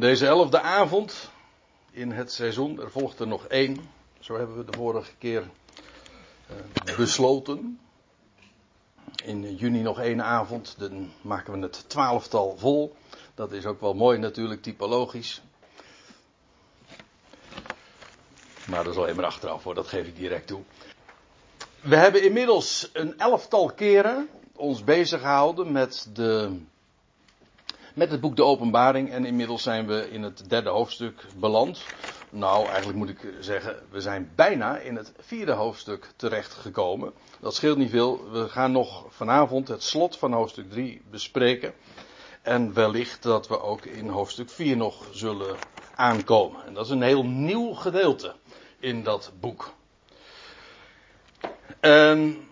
Deze elfde avond in het seizoen, er volgt er nog één. Zo hebben we de vorige keer uh, besloten. In juni nog één avond, dan maken we het twaalftal vol. Dat is ook wel mooi natuurlijk, typologisch. Maar dat is alleen maar achteraf hoor, dat geef ik direct toe. We hebben inmiddels een elftal keren ons bezig gehouden met de met het boek De Openbaring en inmiddels zijn we in het derde hoofdstuk beland. Nou, eigenlijk moet ik zeggen, we zijn bijna in het vierde hoofdstuk terechtgekomen. Dat scheelt niet veel. We gaan nog vanavond het slot van hoofdstuk 3 bespreken. En wellicht dat we ook in hoofdstuk 4 nog zullen aankomen. En dat is een heel nieuw gedeelte in dat boek. En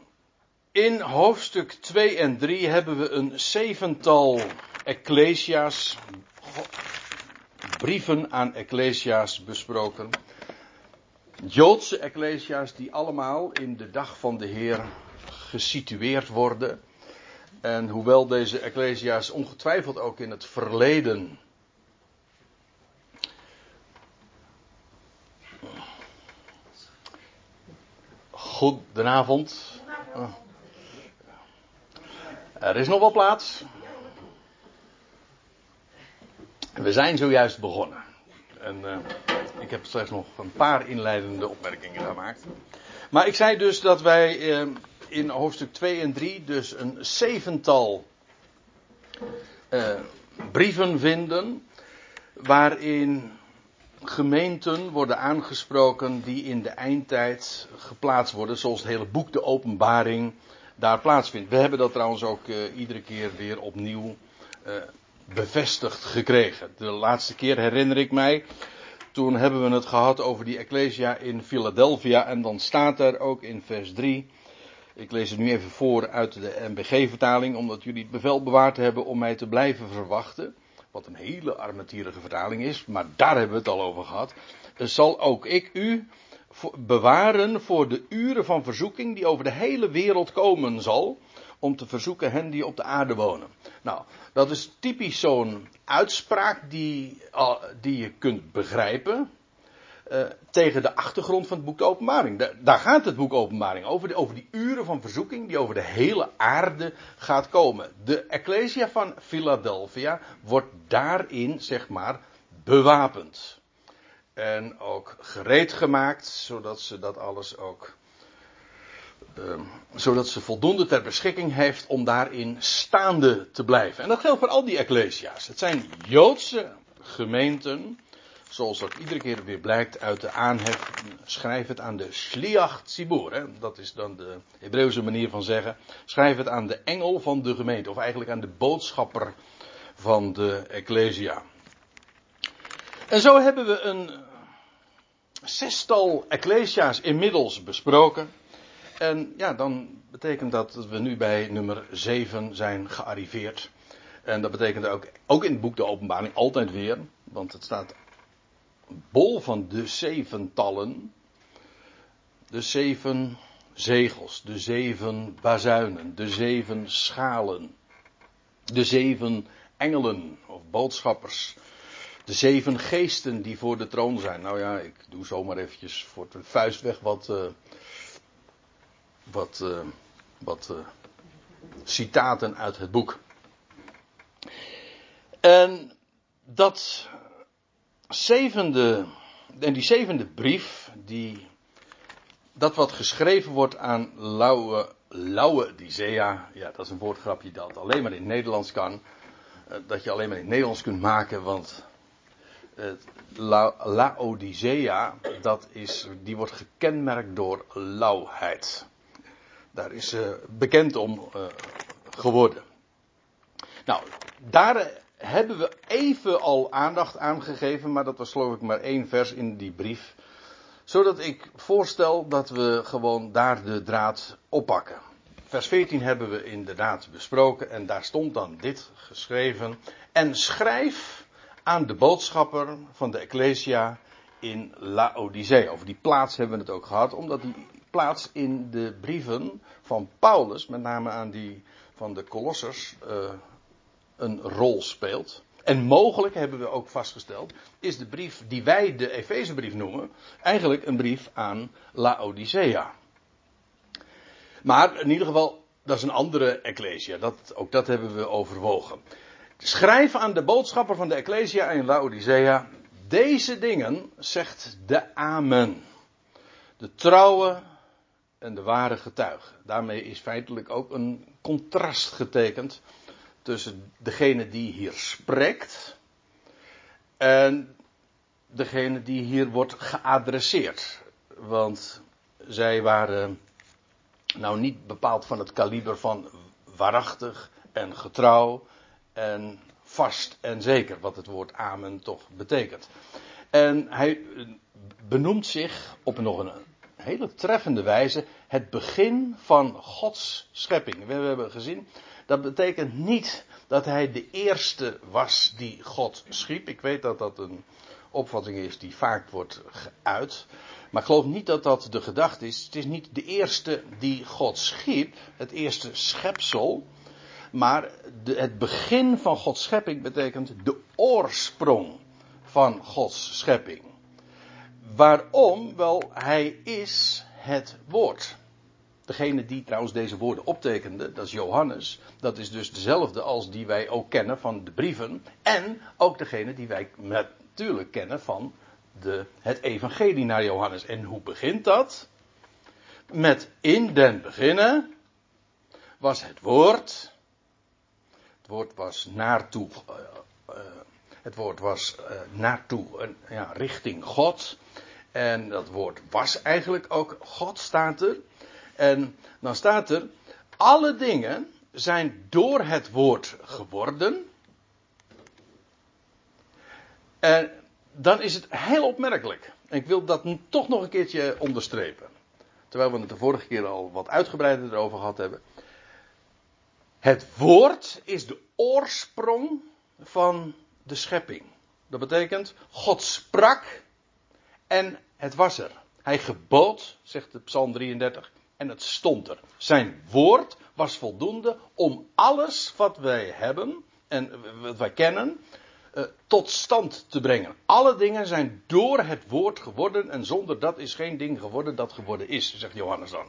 in hoofdstuk 2 en 3 hebben we een zevental ecclesia's, brieven aan ecclesia's besproken. Joodse ecclesia's die allemaal in de dag van de Heer gesitueerd worden. En hoewel deze ecclesia's ongetwijfeld ook in het verleden Goedenavond. Er is nog wel plaats. We zijn zojuist begonnen. En uh, ik heb slechts nog een paar inleidende opmerkingen gemaakt. Maar ik zei dus dat wij uh, in hoofdstuk 2 en 3 dus een zevental uh, brieven vinden. Waarin gemeenten worden aangesproken die in de eindtijd geplaatst worden. Zoals het hele boek De Openbaring daar plaatsvindt. We hebben dat trouwens ook iedere keer weer opnieuw bevestigd gekregen. De laatste keer herinner ik mij, toen hebben we het gehad over die Ecclesia in Philadelphia en dan staat er ook in vers 3, ik lees het nu even voor uit de MBG-vertaling, omdat jullie het bevel bewaard hebben om mij te blijven verwachten. Wat een hele armetierige vertaling is, maar daar hebben we het al over gehad. Zal ook ik u bewaren voor de uren van verzoeking die over de hele wereld komen zal om te verzoeken hen die op de aarde wonen. Nou, dat is typisch zo'n uitspraak die, die je kunt begrijpen. Uh, tegen de achtergrond van het boek de Openbaring. daar gaat het boek Openbaring over, over die uren van verzoeking die over de hele aarde gaat komen. De Ecclesia van Philadelphia wordt daarin, zeg maar, bewapend. En ook gereed gemaakt, zodat ze dat alles ook zodat ze voldoende ter beschikking heeft om daarin staande te blijven. En dat geldt voor al die ecclesia's. Het zijn Joodse gemeenten, zoals dat iedere keer weer blijkt uit de aanhef, schrijf het aan de Shliach Tzibur. Hè? Dat is dan de Hebreeuwse manier van zeggen. Schrijf het aan de engel van de gemeente, of eigenlijk aan de boodschapper van de ecclesia. En zo hebben we een zestal ecclesia's inmiddels besproken. En ja, dan betekent dat dat we nu bij nummer 7 zijn gearriveerd. En dat betekent ook, ook in het boek de openbaring altijd weer, want het staat bol van de zeventallen. De zeven zegels, de zeven bazuinen, de zeven schalen, de zeven engelen of boodschappers, de zeven geesten die voor de troon zijn. Nou ja, ik doe zomaar eventjes voor de vuist weg wat, uh, wat, uh, wat uh, citaten uit het boek. En dat zevende, en die zevende brief, die, dat wat geschreven wordt aan Lauwe, Lauwe ja, dat is een woordgrapje dat alleen maar in het Nederlands kan, uh, dat je alleen maar in het Nederlands kunt maken, want La, Laodicea, dat is, die wordt gekenmerkt door lauwheid. Daar is uh, bekend om uh, geworden. Nou, daar hebben we even al aandacht aan gegeven, maar dat was geloof ik maar één vers in die brief. Zodat ik voorstel dat we gewoon daar de draad oppakken. Vers 14 hebben we inderdaad besproken en daar stond dan dit geschreven. En schrijf aan de boodschapper van de Ecclesia in Laodicea. Over die plaats hebben we het ook gehad, omdat die plaats in de brieven van Paulus, met name aan die van de Colossers, uh, een rol speelt. En mogelijk hebben we ook vastgesteld, is de brief die wij de Efezebrief noemen, eigenlijk een brief aan Laodicea. Maar in ieder geval, dat is een andere Ecclesia. Dat, ook dat hebben we overwogen. Schrijf aan de boodschapper van de Ecclesia in Laodicea. Deze dingen zegt de Amen. De trouwe en de ware getuige. Daarmee is feitelijk ook een contrast getekend tussen degene die hier spreekt en degene die hier wordt geadresseerd. Want zij waren nou niet bepaald van het kaliber van waarachtig en getrouw en vast en zeker, wat het woord amen toch betekent. En hij benoemt zich op nog een hele treffende wijze het begin van Gods schepping. We hebben gezien, dat betekent niet dat hij de eerste was die God schiep. Ik weet dat dat een opvatting is die vaak wordt geuit. Maar ik geloof niet dat dat de gedachte is. Het is niet de eerste die God schiep, het eerste schepsel. Maar het begin van Gods schepping betekent de oorsprong van Gods schepping. Waarom? Wel, hij is het woord. Degene die trouwens deze woorden optekende, dat is Johannes. Dat is dus dezelfde als die wij ook kennen van de brieven. En ook degene die wij natuurlijk kennen van de, het evangelie naar Johannes. En hoe begint dat? Met in den beginnen was het woord. Het woord was naartoe. Uh, uh, het woord was uh, naartoe, ja, richting God. En dat woord was eigenlijk ook God, staat er. En dan staat er, alle dingen zijn door het woord geworden. En dan is het heel opmerkelijk. En ik wil dat toch nog een keertje onderstrepen. Terwijl we het de vorige keer al wat uitgebreider erover gehad hebben. Het woord is de oorsprong van de schepping. Dat betekent, God sprak en het was er. Hij gebood, zegt de Psalm 33, en het stond er. Zijn woord was voldoende om alles wat wij hebben en wat wij kennen uh, tot stand te brengen. Alle dingen zijn door het woord geworden en zonder dat is geen ding geworden dat geworden is, zegt Johannes dan.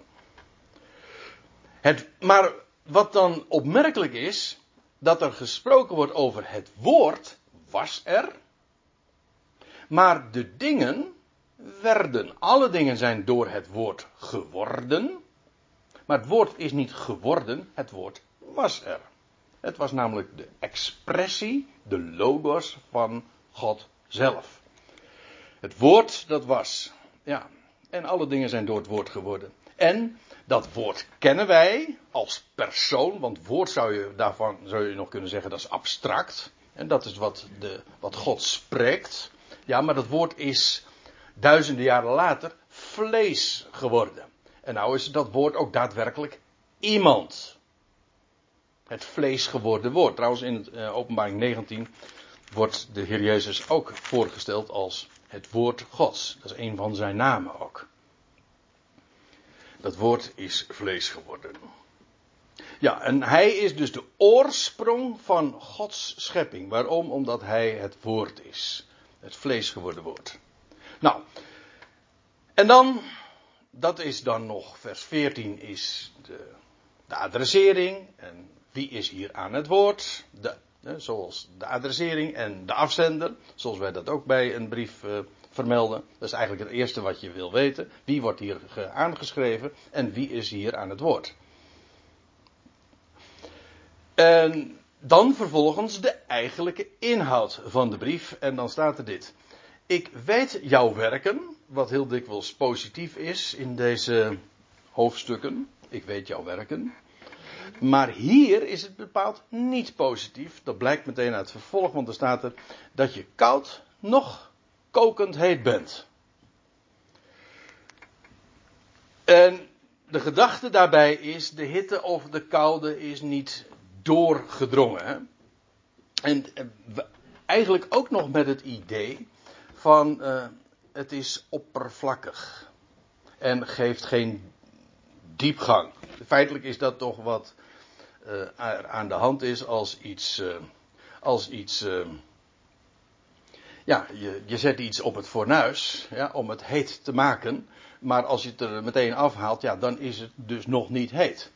Het, maar wat dan opmerkelijk is, dat er gesproken wordt over het woord was er, maar de dingen werden. Alle dingen zijn door het woord geworden. Maar het woord is niet geworden, het woord was er. Het was namelijk de expressie, de logos van God zelf. Het woord dat was. Ja, en alle dingen zijn door het woord geworden. En dat woord kennen wij als persoon, want woord zou je daarvan zou je nog kunnen zeggen dat is abstract. En dat is wat, de, wat God spreekt. Ja, maar dat woord is duizenden jaren later vlees geworden. En nou is dat woord ook daadwerkelijk iemand. Het vlees geworden woord. Trouwens, in uh, openbaring 19 wordt de Heer Jezus ook voorgesteld als het woord Gods. Dat is een van zijn namen ook. Dat woord is vlees geworden. Ja, en hij is dus de oorsprong van Gods schepping. Waarom? Omdat hij het woord is. Het vlees geworden woord. Nou, en dan, dat is dan nog, vers 14 is de, de adressering. En wie is hier aan het woord? De, zoals de adressering en de afzender. Zoals wij dat ook bij een brief uh, vermelden. Dat is eigenlijk het eerste wat je wil weten. Wie wordt hier aangeschreven en wie is hier aan het woord? En dan vervolgens de eigenlijke inhoud van de brief. En dan staat er dit. Ik weet jouw werken, wat heel dikwijls positief is in deze hoofdstukken. Ik weet jouw werken. Maar hier is het bepaald niet positief. Dat blijkt meteen uit het vervolg, want er staat er dat je koud nog kokend heet bent. En de gedachte daarbij is, de hitte of de koude is niet doorgedrongen. Hè? En eh, eigenlijk ook nog met het idee van uh, het is oppervlakkig en geeft geen diepgang. Feitelijk is dat toch wat uh, aan de hand is als iets, als iets ja, je, je zet iets op het fornuis ja, om het heet te maken. Maar als je het er meteen afhaalt, ja, dan is het dus nog niet heet.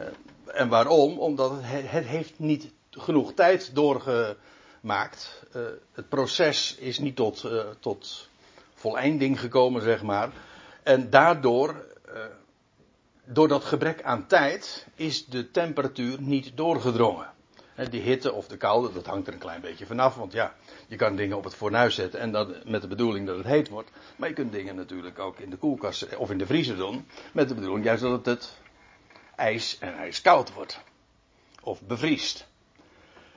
Uh, en waarom? Omdat het, het heeft niet genoeg tijd doorgemaakt. Uh, het proces is niet tot, uh, tot voleinding gekomen, zeg maar. En daardoor, door dat gebrek aan tijd, is de temperatuur niet doorgedrongen. Die hitte of de koude, dat hangt er een klein beetje vanaf. Want ja, je kan dingen op het fornuis zetten en dat met de bedoeling dat het heet wordt. Maar je kunt dingen natuurlijk ook in de koelkast of in de vriezer doen. Met de bedoeling juist dat het ijs en ijskoud wordt. Of bevriest.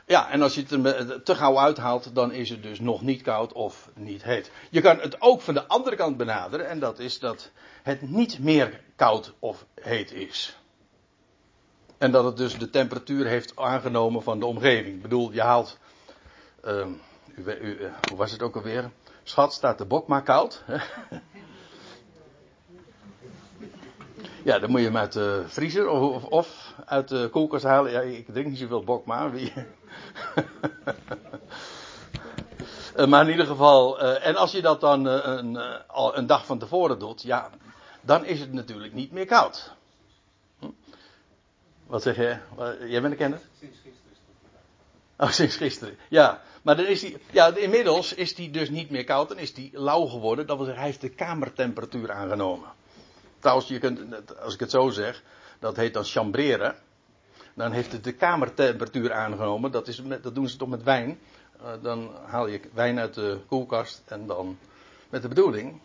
Ja, en als je het te gauw uithaalt, dan is het dus nog niet koud of niet heet. Je kan het ook van de andere kant benaderen, en dat is dat het niet meer koud of heet is. En dat het dus de temperatuur heeft aangenomen van de omgeving. Ik bedoel, je haalt. Uh, u, u, hoe was het ook alweer? Schat, staat de bok maar koud? ja, dan moet je hem uit de vriezer of, of uit de koelkast halen. Ja, ik drink niet zoveel bok, maar wie. uh, maar in ieder geval, uh, en als je dat dan uh, een, een dag van tevoren doet, ja, dan is het natuurlijk niet meer koud. Wat zeg je? Jij bent een kenner? Sinds gisteren. Oh, sinds gisteren. Ja, maar dan is die, ja, inmiddels is die dus niet meer koud en is die lauw geworden. Dat wil zeggen, hij heeft de kamertemperatuur aangenomen. Trouwens, je kunt, als ik het zo zeg, dat heet dan chambreren. Dan heeft het de kamertemperatuur aangenomen. Dat, is, dat doen ze toch met wijn. Uh, dan haal je wijn uit de koelkast en dan met de bedoeling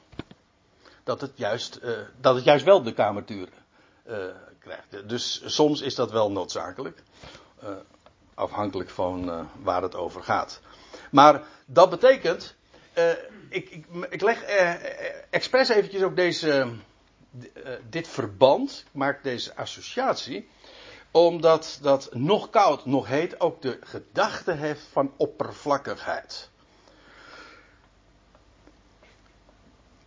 dat het juist, uh, dat het juist wel de kamertuur uh, krijgt. Dus soms is dat wel noodzakelijk. Afhankelijk van waar het over gaat. Maar dat betekent. Ik, ik, ik, leg expres eventjes ook deze, dit verband. Ik maak deze associatie. Omdat dat nog koud, nog heet ook de gedachte heeft van oppervlakkigheid.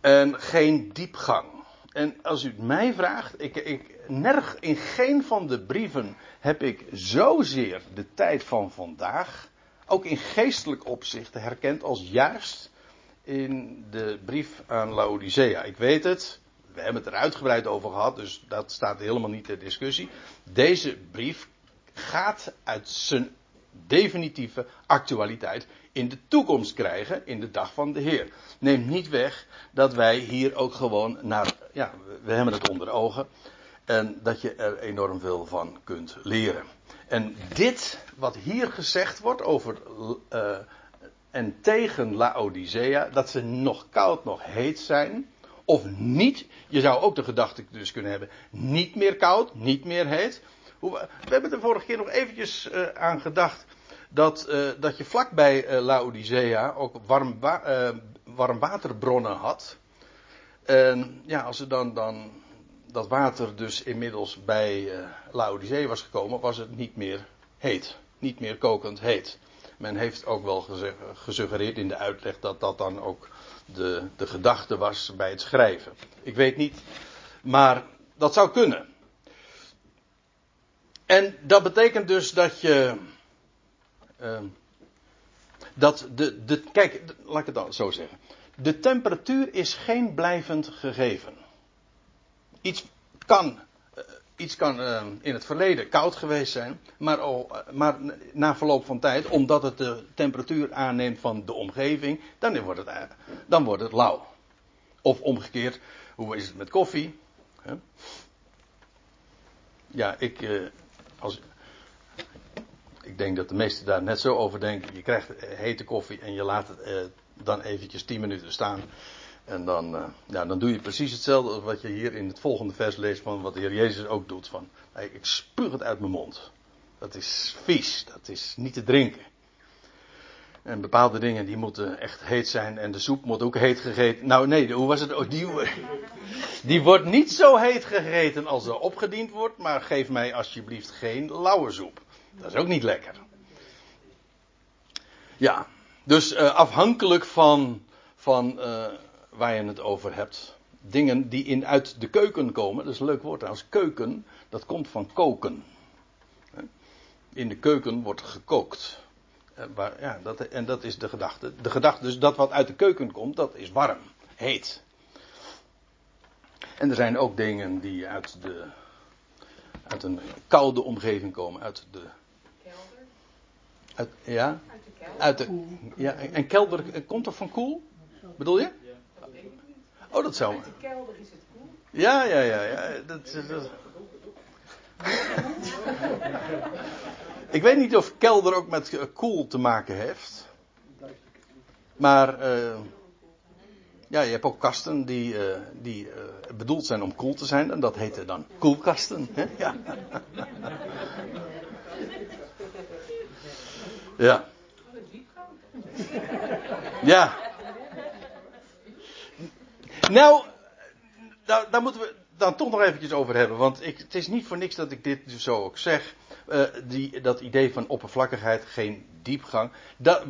En geen diepgang. En als u het mij vraagt, ik, ik, nerg, in geen van de brieven heb ik zozeer de tijd van vandaag, ook in geestelijk opzicht, herkend als juist in de brief aan Laodicea. Ik weet het, we hebben het er uitgebreid over gehad, dus dat staat helemaal niet ter discussie. Deze brief gaat uit zijn definitieve actualiteit in de toekomst krijgen, in de dag van de Heer. Neemt niet weg dat wij hier ook gewoon naar, ja, we hebben het onder ogen. En dat je er enorm veel van kunt leren. En dit, wat hier gezegd wordt over uh, en tegen Laodicea, dat ze nog koud, nog heet zijn. Of niet, je zou ook de gedachte dus kunnen hebben, niet meer koud, niet meer heet. We hebben er vorige keer nog eventjes uh, aan gedacht dat, uh, dat je vlakbij uh, Laodicea ook warm, wa warmwaterbronnen had. En ja, als er dan, dan dat water dus inmiddels bij Laodicea was gekomen, was het niet meer heet. Niet meer kokend heet. Men heeft ook wel gesuggereerd in de uitleg dat dat dan ook de, de gedachte was bij het schrijven. Ik weet niet, maar dat zou kunnen. En dat betekent dus dat je uh, dat de, de, kijk, laat ik het dan zo zeggen. De temperatuur is geen blijvend gegeven. Iets kan, iets kan uh, in het verleden koud geweest zijn, maar, al, uh, maar na verloop van tijd, omdat het de temperatuur aanneemt van de omgeving, dan wordt het, uh, dan wordt het lauw. Of omgekeerd, hoe is het met koffie? Ja, ik, als, ik denk dat de meesten daar net zo over denken. Je krijgt eh, hete koffie en je laat het eh, dan eventjes 10 minuten staan. En dan, uh, ja, dan doe je precies hetzelfde als wat je hier in het volgende vers leest van wat de Heer Jezus ook doet. Van, ik spuug het uit mijn mond. Dat is vies, dat is niet te drinken. En bepaalde dingen die moeten echt heet zijn en de soep moet ook heet gegeten. Nou nee, hoe was het? Oh, die, wordt niet zo heet gegeten als er opgediend wordt, maar geef mij alsjeblieft geen lauwe soep. Dat is ook niet lekker. Ja, dus uh, afhankelijk van, van uh, waar je het over hebt. Dingen die in, uit de keuken komen, dat is een leuk woord trouwens. Keuken, dat komt van koken. In de keuken wordt gekookt. waar, ja, dat, en dat is de gedachte. De gedachte, dus dat wat uit de keuken komt, dat is warm, heet. En er zijn ook dingen die uit, de, uit een koude omgeving komen, uit de. Kelder? Uit, ja? Uit de kelder? Uit de, ja, en kelder komt toch van koel? Bedoel je? Dat weet ik niet. Oh, dat zou. De kelder is het koel. Ja, ja, ja. ja dat, dat- Ik weet niet of kelder ook met eh, koel te maken heeft. Maar eh, ja, je hebt ook kasten die, eh, die bedoeld zijn om koel te zijn. En dat heten dan koelkasten. Hè? Ja. ja. Diepgang. Ja. Nou, daar, moeten we dan toch nog eventjes over hebben. Want ik, het is niet voor niks dat ik dit zo ook zeg. Eh, die, dat idee van oppervlakkigheid, geen diepgang.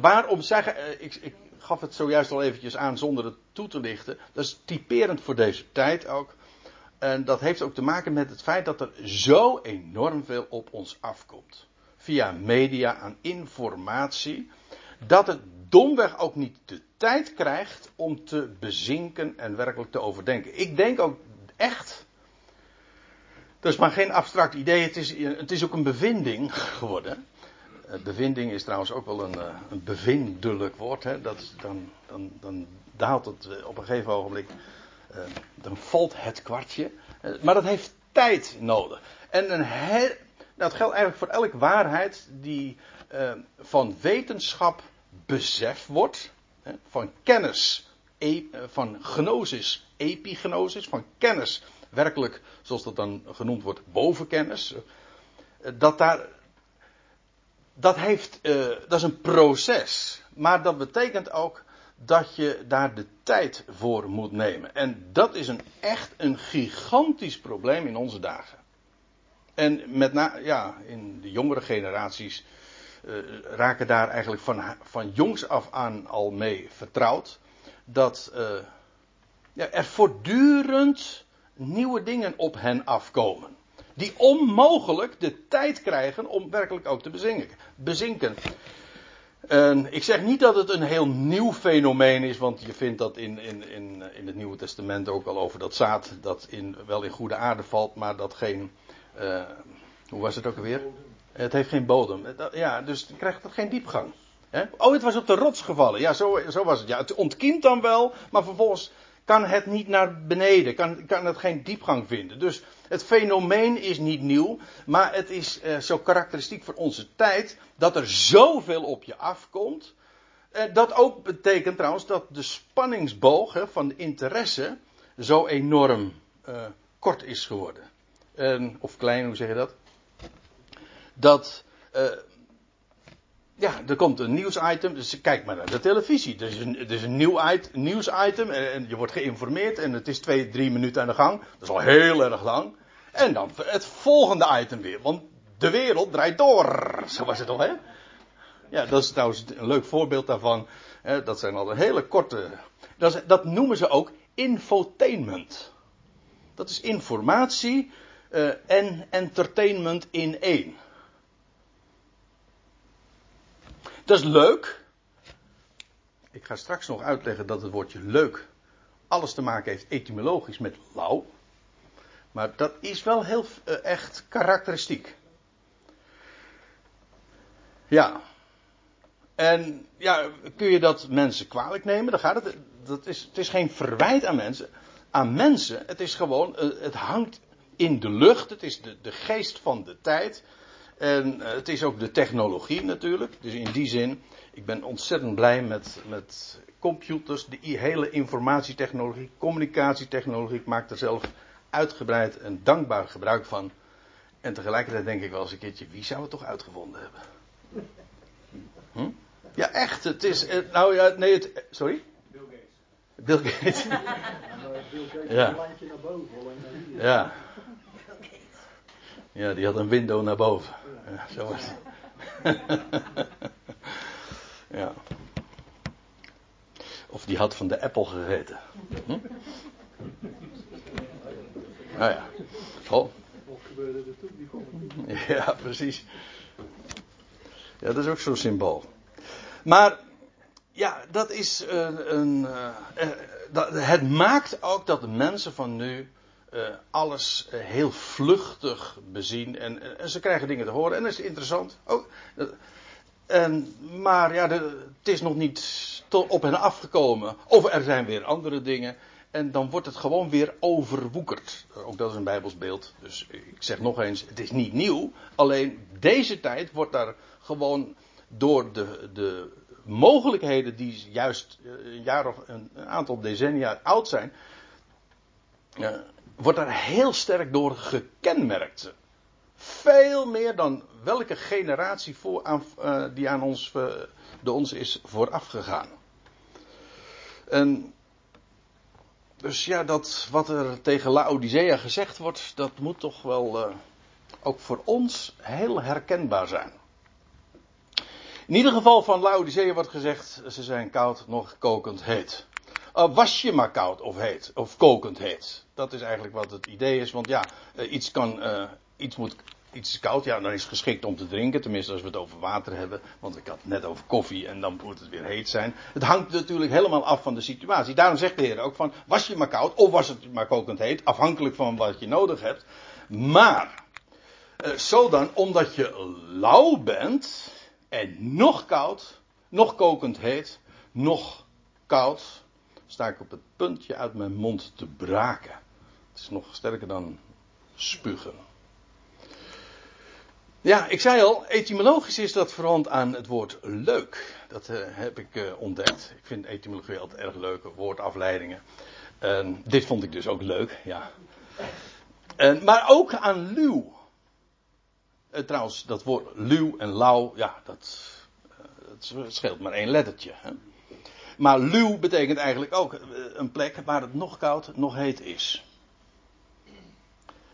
Waarom zeggen, eh, ik, ik gaf het zojuist al eventjes aan zonder het toe te lichten. Dat is typerend voor deze tijd ook. En dat heeft ook te maken met het feit dat er zo enorm veel op ons afkomt. Via media aan informatie. Dat het domweg ook niet de tijd krijgt om te bezinken en werkelijk te overdenken. Ik denk ook echt. Dat is maar geen abstract idee, het is, het is ook een bevinding geworden. Eh, Bevinding is trouwens ook wel een, eh, een bevindelijk woord. Hè? Dat, dan, dan, dan daalt het eh, op een gegeven ogenblik. dan valt het kwartje. Maar dat heeft tijd nodig. En een dat geldt eigenlijk voor elke waarheid die van wetenschap besef wordt. Van kennis, e- eh, van gnosis, epignosis, van kennis. Werkelijk, zoals dat dan genoemd wordt, bovenkennis. Eh, Dat daar dat, heeft, eh, dat is een proces. Maar dat betekent ook dat je daar de tijd voor moet nemen. En dat is een, echt een gigantisch probleem in onze dagen. En met na, ja, in de jongere generaties raken daar eigenlijk van, van jongs af aan al mee vertrouwd. Dat eh, ja, er voortdurend nieuwe dingen op hen afkomen. Die onmogelijk de tijd krijgen om werkelijk ook te bezinken. bezinken. En ik zeg niet dat het een heel nieuw fenomeen is, want je vindt dat in, in, in, in het Nieuwe Testament ook al over dat zaad dat in, wel in goede aarde valt, maar dat geen. eh, hoe was het ook alweer? Het heeft geen bodem. Ja, dus dan krijgt het geen diepgang. Oh, het was op de rots gevallen. Ja, zo, zo was het. Ja, het ontkiemt dan wel, maar vervolgens kan het niet naar beneden, kan, kan het geen diepgang vinden. Dus het fenomeen is niet nieuw, maar het is eh, zo karakteristiek voor onze tijd dat er zoveel op je afkomt. Eh, dat ook betekent trouwens dat de spanningsboog hè, van de interesse zo enorm eh, kort is geworden. En- of klein, hoe zeg je dat? Dat eh, ja, er komt een nieuwsitem. Dus kijk maar naar de televisie. Er is een, er is een nieuw it- nieuwsitem. En, je wordt geïnformeerd. En het is twee, drie minuten aan de gang. Dat is al heel erg lang. En dan het volgende item weer. Want de wereld draait door. Zo was het al, hè? Ja, dat is trouwens een leuk voorbeeld daarvan. Dat zijn al een hele korte. Dat, dat noemen ze ook infotainment. Dat is informatie eh, en entertainment in één. Dat is leuk. Ik ga straks nog uitleggen dat het woordje leuk alles te maken heeft etymologisch met lauw. Maar dat is wel heel eh, echt karakteristiek. Ja. En ja, kun je dat mensen kwalijk nemen? Dan gaat het. Dat is, het is geen verwijt aan mensen. Aan mensen, het is gewoon, eh, het hangt in de lucht. Het is de, de geest van de tijd. En eh, het is ook de technologie natuurlijk. Dus in die zin, ik ben ontzettend blij met, met computers, de hele informatietechnologie, communicatietechnologie. Ik maak er zelf uitgebreid en dankbaar gebruik van. En tegelijkertijd denk ik wel eens een keertje, wie zou het toch uitgevonden hebben? Hm? Ja, echt. Het is. eh, Nou ja, nee, het. eh, Sorry? Bill Gates. Maar Bill Gates Ja. een lijntje naar boven. Ja. Ja, die had een window naar boven. Ja, zo was het. ja. Of die had van de Apple gegeten. Hm? Nou ja. Oh. Ja, precies. Ja, dat is ook zo'n symbool. Maar ja, dat is een. een eh, eh, het maakt ook dat de mensen van nu eh, alles eh, heel vluchtig bezien. En, en ze krijgen dingen te horen en dat is interessant. Eh, en, maar ja, het is nog niet op hen afgekomen. Of er zijn weer andere dingen. En dan wordt het gewoon weer overwoekerd. Ook dat is een Bijbels beeld. Dus ik zeg nog eens, het is niet nieuw. Alleen deze tijd wordt daar gewoon door de, de mogelijkheden die juist een jaar of een aantal decennia oud zijn. Wordt daar heel sterk door gekenmerkt. Veel meer dan welke generatie voor, aan, eh, die aan ons, eh, de ons is voorafgegaan. En dus ja, dat wat er tegen Laodicea gezegd wordt, dat moet toch wel eh, ook voor ons heel herkenbaar zijn. In ieder geval van Laodicea wordt gezegd, ze zijn koud, nog kokend heet. Uh, was je maar koud of heet, of kokend heet. Dat is eigenlijk wat het idee is, want ja, eh, iets kan, eh, iets moet, iets is koud, ja, dan is het geschikt om te drinken, tenminste als we het over water hebben, want ik had het net over koffie en dan moet het weer heet zijn. Het hangt natuurlijk helemaal af van de situatie. Daarom zegt de Heer ook van, was je maar koud, of was het maar kokend heet, afhankelijk van wat je nodig hebt. Maar, eh, zo dan, omdat je lauw bent, en nog koud, nog kokend heet, nog koud, sta ik op het puntje uit mijn mond te braken. Het is nog sterker dan spugen. Ja, ik zei al, etymologisch is dat verwant aan het woord leuk. Dat eh, heb ik eh, ontdekt. Ik vind etymologie altijd erg leuke woordafleidingen. En dit vond ik dus ook leuk, ja. Maar ook aan luw. Eh, trouwens, dat woord luw en lauw, ja, dat, dat scheelt maar één lettertje. Hè? Maar luw betekent eigenlijk ook eh, een plek waar het nog koud, nog heet is.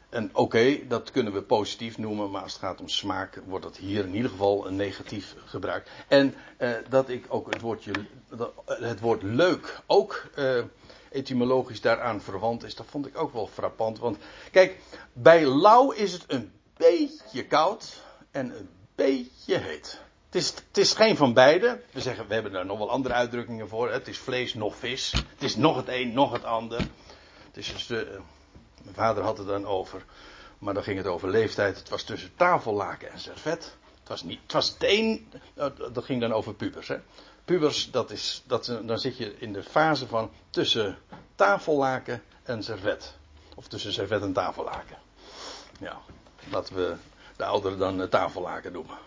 En oké, dat kunnen we positief noemen, maar als het gaat om smaak, wordt dat hier in ieder geval een negatief gebruikt. En eh, dat ik ook het, woordje, dat, het woord leuk ook eh, etymologisch daaraan verwant is, dat vond ik ook wel frappant. Want kijk, bij lauw is het een beetje koud en een beetje heet. Het is, het is geen van beide. We zeggen, we hebben daar nog wel andere uitdrukkingen voor. Het is vlees nog vis. Het is nog het een, nog het ander. Het is dus de, mijn vader had het dan over. Maar dan ging het over leeftijd. Het was tussen tafellaken en servet. Het was niet, het was het een, dat ging dan over pubers. Hè. Pubers, dat is, dat, dan zit je in de fase van tussen tafellaken en servet. Of tussen servet en tafellaken. Ja, laten we de ouderen dan eh, tafellaken noemen.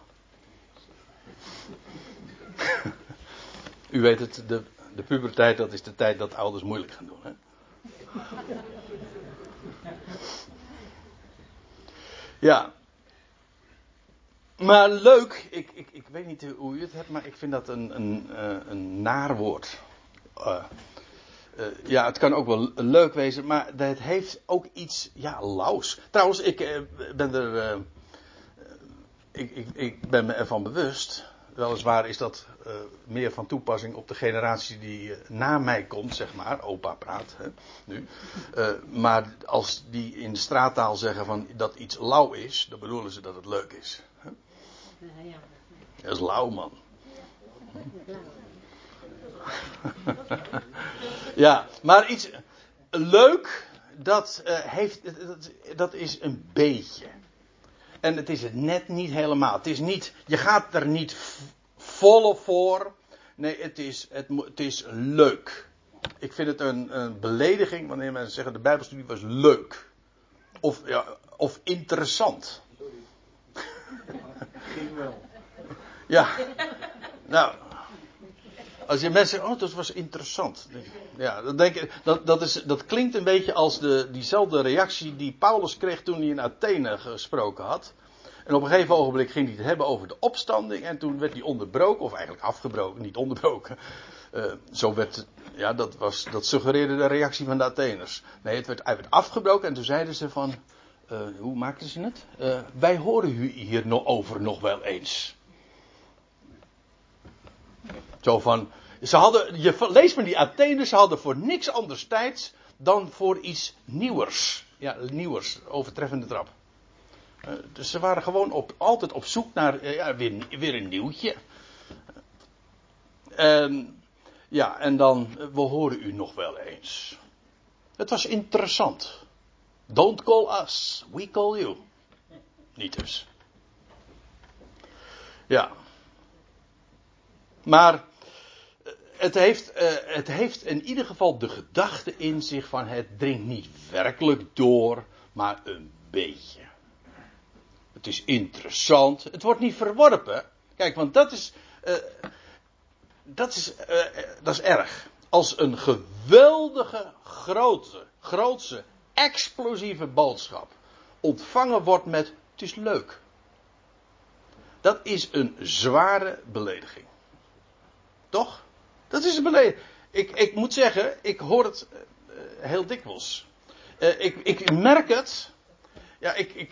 U weet het, de, de puberteit, dat is de tijd dat ouders moeilijk gaan doen. Hè? Ja. Maar leuk, ik, ik, ik weet niet hoe u het hebt, maar ik vind dat een, een, eh, een naar woord. Eh, eh, ja, het kan ook wel leuk wezen, maar het heeft ook iets, ja, laus. Trouwens, ik ben er, ik, ik, ik ben me ervan bewust. Weliswaar is dat eh, meer van toepassing op de generatie die eh, na mij komt, zeg maar. Opa praat, hè, nu. Eh, maar als die in de straattaal zeggen van dat iets lauw is, dan bedoelen ze dat het leuk is. Hè? Ja, ja. Dat is lauw, man. ja, maar iets leuk, dat, heeft, dat, dat is een beetje. En het is het net niet helemaal. Het is niet, je gaat er niet volle voor. Nee, het is, het, het is leuk. Ik vind het een, een belediging wanneer mensen zeggen de Bijbelstudie was leuk. Of, ja, of interessant. Ging wel. Ja. Nou. Als je mensen zegt, oh, dat was interessant. Ja, dan denk ik, dat, dat, is, dat klinkt een beetje als de, diezelfde reactie die Paulus kreeg toen hij in Athene gesproken had. En op een gegeven ogenblik ging hij het hebben over de opstanding. En toen werd hij onderbroken, of eigenlijk afgebroken, niet onderbroken. Eh, zo werd ja, dat, was, dat suggereerde de reactie van de Atheners. Nee, het werd, hij werd afgebroken en toen zeiden ze van, eh, hoe maakten ze het? Eh, wij horen u hier nog over nog wel eens. Zo van, ze hadden, je leest maar die Atheners, ze hadden voor niks anders tijd dan voor iets nieuwers. Ja, nieuwers, overtreffende trap. Eh, dus ze waren gewoon op, altijd op zoek naar eh, ja, weer, weer een nieuwtje. En, ja, en dan, we horen u nog wel eens. Het was interessant. Don't call us, we call you. Niet dus. Ja. Maar eh, het heeft, eh, het heeft in ieder geval de gedachte in zich van het dringt niet werkelijk door, maar een beetje. Het is interessant. Het wordt niet verworpen. Kijk, want dat is. eh, dat is, eh, dat is erg. Als een geweldige, grote, grootse, explosieve boodschap ontvangen wordt met: het is leuk. Dat is een zware belediging. Toch? Dat is een belediging. Ik, ik moet zeggen, ik hoor het eh, heel dikwijls. Eh, ik, ik merk het. Ja, ik, ik,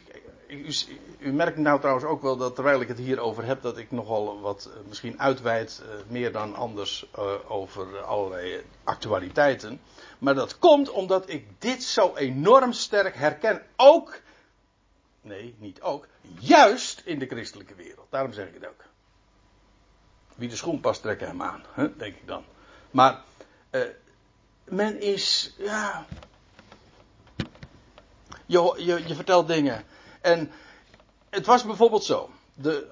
u, u merkt nou trouwens ook wel dat terwijl ik het hier over heb, dat ik nogal wat eh, misschien uitweid, eh, meer dan anders, eh, over allerlei actualiteiten. Maar dat komt omdat ik dit zo enorm sterk herken. Ook, nee, niet ook, juist in de christelijke wereld. Daarom zeg ik het ook. Wie de schoen past, trekken hem aan, hè, denk ik dan. Maar eh, men is, ja. Je, je, vertelt dingen. En het was bijvoorbeeld zo. De,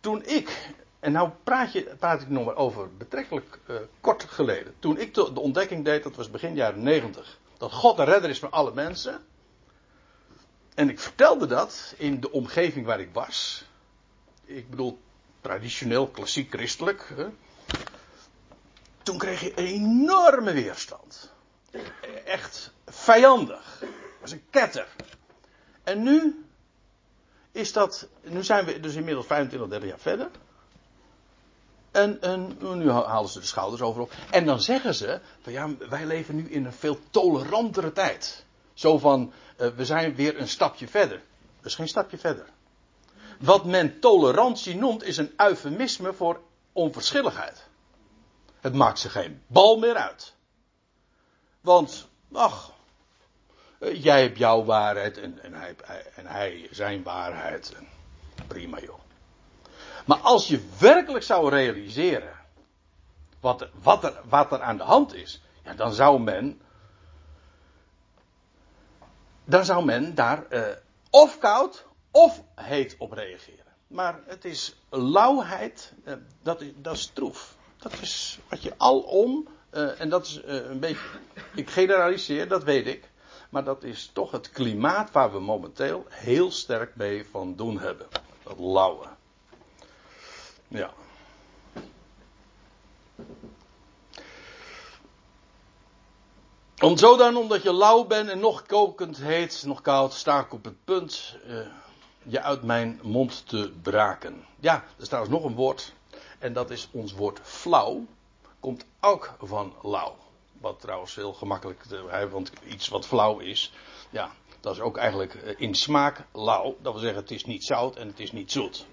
toen ik, en nou praat, je, praat ik nog maar over betrekkelijk eh, kort geleden. Toen ik de, de ontdekking deed, dat was begin jaren negentig. Dat God de redder is van alle mensen. En ik vertelde dat in de omgeving waar ik was. Ik bedoel, traditioneel, klassiek christelijk. Hè. Toen kreeg je enorme weerstand. Echt vijandig. Dat was een ketter. En nu is dat, nu zijn we dus inmiddels 25, 30 jaar verder. En, en nu halen ze de schouders overop. En dan zeggen ze, van ja, wij leven nu in een veel tolerantere tijd. Zo van, uh, we zijn weer een stapje verder. Is geen stapje verder. Wat men tolerantie noemt, is een eufemisme voor onverschilligheid. Het maakt ze geen bal meer uit. Want, ach, jij hebt jouw waarheid en, en, hij, en hij zijn waarheid. Prima joh. Maar als je werkelijk zou realiseren wat er, wat er, wat er aan de hand is, ja, dan zou men. Dan zou men daar uh, of koud of heet op reageren. Maar het is lauwheid, uh, dat, is, dat is troef. Dat is wat je alom, uh, en dat is een beetje. Ik generaliseer, dat weet ik. Maar dat is toch het klimaat waar we momenteel heel sterk mee van doen hebben. Dat lauwe. Ja. Om zo dan, omdat je lauw bent en nog kokend heet, nog koud, sta ik op het punt je uit mijn mond te braken. Ja, er is trouwens nog een woord. En dat is ons woord flauw. Komt ook van lauw. Wat trouwens heel gemakkelijk, te, want iets wat flauw is, ja, dat is ook eigenlijk in smaak lauw. Dat wil zeggen, het is niet zout en het is niet zoet.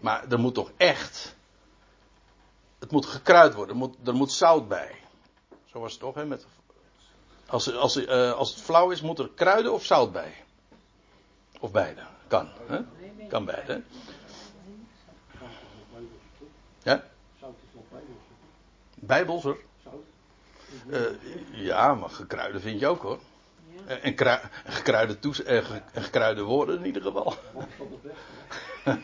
Maar er moet toch echt, het moet gekruid worden, er moet, er moet zout bij. Zo was het toch, hè? Met, als, als, uh, als het flauw is, moet er kruiden of zout bij. Of beide. Kan. Hè? Kan beide. Ja? Bijbelser. Uh, ja, maar gekruide vind je ook hoor. En, krui, gekruide, toes, gekruide woorden in ieder geval.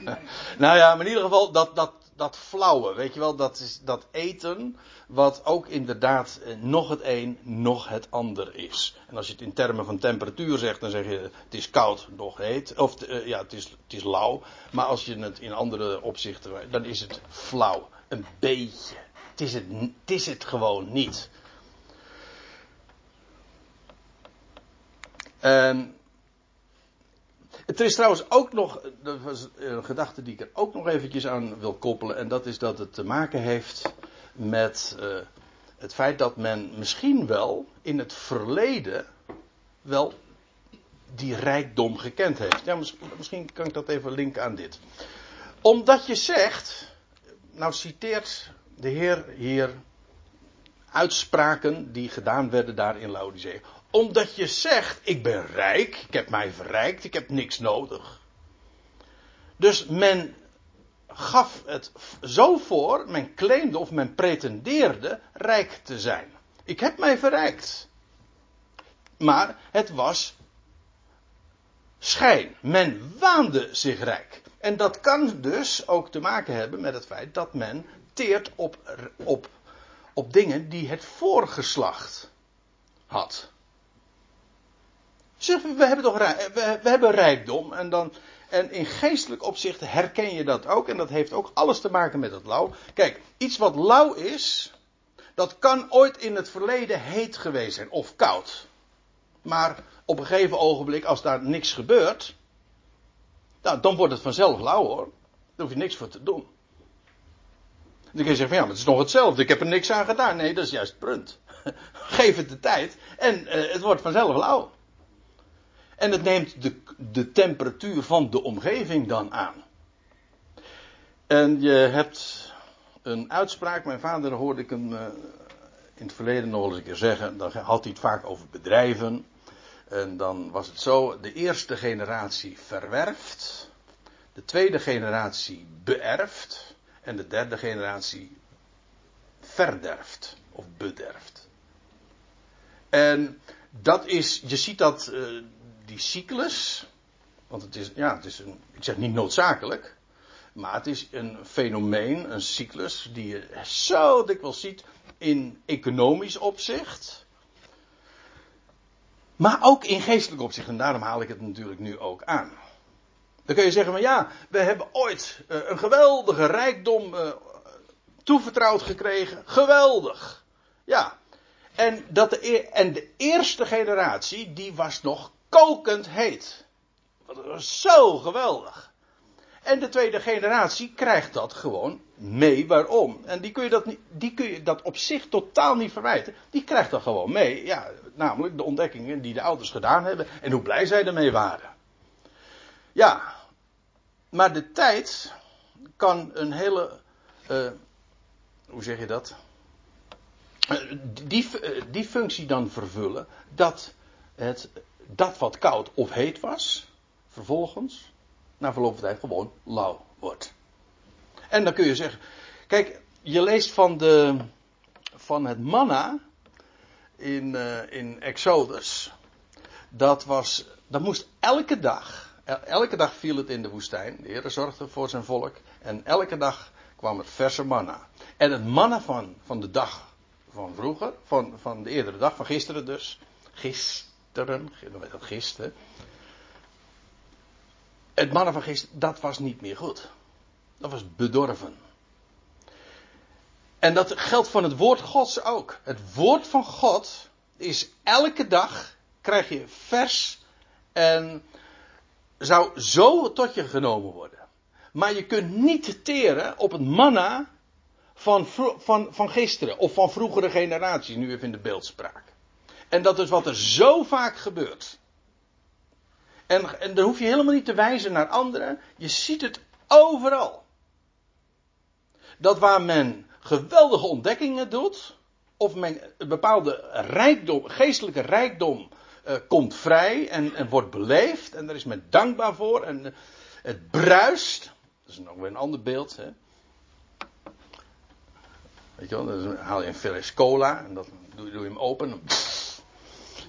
nou ja, maar in ieder geval dat, dat, dat flauwe, weet je wel, dat is dat eten wat ook inderdaad nog het een, nog het ander is. En als je het in termen van temperatuur zegt, dan zeg je het is koud, nog heet. Of uh, ja, het is, het is lauw. Maar als je het in andere opzichten, dan is het flauw. Een beetje. Het is het, het, is het gewoon niet. Um, er is trouwens ook nog, dat was een gedachte die ik er ook nog eventjes aan wil koppelen. En dat is dat het te maken heeft met uh, het feit dat men misschien wel in het verleden wel die rijkdom gekend heeft. Ja, misschien kan ik dat even linken aan dit. Omdat je zegt, nou citeert de Heer hier uitspraken die gedaan werden daar in Laodicea omdat je zegt, ik ben rijk, ik heb mij verrijkt, ik heb niks nodig. Dus men gaf het zo voor, men claimde of men pretendeerde rijk te zijn. Ik heb mij verrijkt. Maar het was schijn. Men waande zich rijk. En dat kan dus ook te maken hebben met het feit dat men teert op, op, op dingen die het voorgeslacht had. Zeg, we hebben toch rijkdom en dan en in geestelijk opzicht herken je dat ook. En dat heeft ook alles te maken met het lauw. Kijk, iets wat lauw is, dat kan ooit in het verleden heet geweest zijn of koud. Maar op een gegeven ogenblik, als daar niks gebeurt, nou, dan wordt het vanzelf lauw hoor. Daar hoef je niks voor te doen. Dan kun je zeggen van ja, maar het is nog hetzelfde. Ik heb er niks aan gedaan. Nee, dat is juist het punt. Geef het de tijd en uh, het wordt vanzelf lauw. En het neemt de, de temperatuur van de omgeving dan aan. En je hebt een uitspraak, mijn vader hoorde ik hem uh, in het verleden nog eens een keer zeggen. Dan had hij het vaak over bedrijven. En dan was het zo: de eerste generatie verwerft, de tweede generatie beërft en de derde generatie verderft of bederft. En dat is, je ziet dat, uh, die cyclus, want het is, ja, het is een, ik zeg niet noodzakelijk, maar het is een fenomeen, een cyclus, die je zo dikwijls ziet in economisch opzicht. Maar ook in geestelijk opzicht. En daarom haal ik het natuurlijk nu ook aan. Dan kun je zeggen van ja, we hebben ooit uh, een geweldige rijkdom uh, toevertrouwd gekregen. Geweldig. Ja. En, dat de, en de eerste generatie, die was nog kokend heet. Dat was zo geweldig. En de tweede generatie krijgt dat gewoon mee. Waarom? En die kun, je dat die kun je dat op zich totaal niet verwijten. Die krijgt dat gewoon mee. Ja, namelijk de ontdekkingen die de ouders gedaan hebben. En hoe blij zij ermee waren. Ja, maar de tijd kan een hele. Uh, hoe zeg je dat? Uh, die, uh, die functie dan vervullen. Dat het dat wat koud of heet was, vervolgens, na verloop van tijd, gewoon lauw wordt. En dan kun je zeggen, kijk, je leest van, de, van het manna in, uh, in Exodus. Dat was, dat moest elke dag, elke dag viel het in de woestijn. De Heer zorgde voor zijn volk. En elke dag kwam het verse manna. En het manna van, van de dag van vroeger, van, van de eerdere dag, van gisteren dus. Gisteren, gisteren. Het manna van gisteren, dat was niet meer goed. Dat was bedorven. En dat geldt van het woord Gods ook. Het woord van God is elke dag krijg je vers en zou zo tot je genomen worden. Maar je kunt niet teren op het manna van, van, van gisteren of van vroegere generaties, nu even in de beeldspraak. En dat is wat er zo vaak gebeurt. En, en dan hoef je helemaal niet te wijzen naar anderen. Je ziet het overal. Dat waar men geweldige ontdekkingen doet, of men een bepaalde rijkdom, geestelijke rijkdom uh, komt vrij en, en, wordt beleefd, en daar is men dankbaar voor, en uh, het bruist. Dat is nog weer een ander beeld. Hè? Weet je wel, dan haal je een fles cola en dan doe, doe je hem open.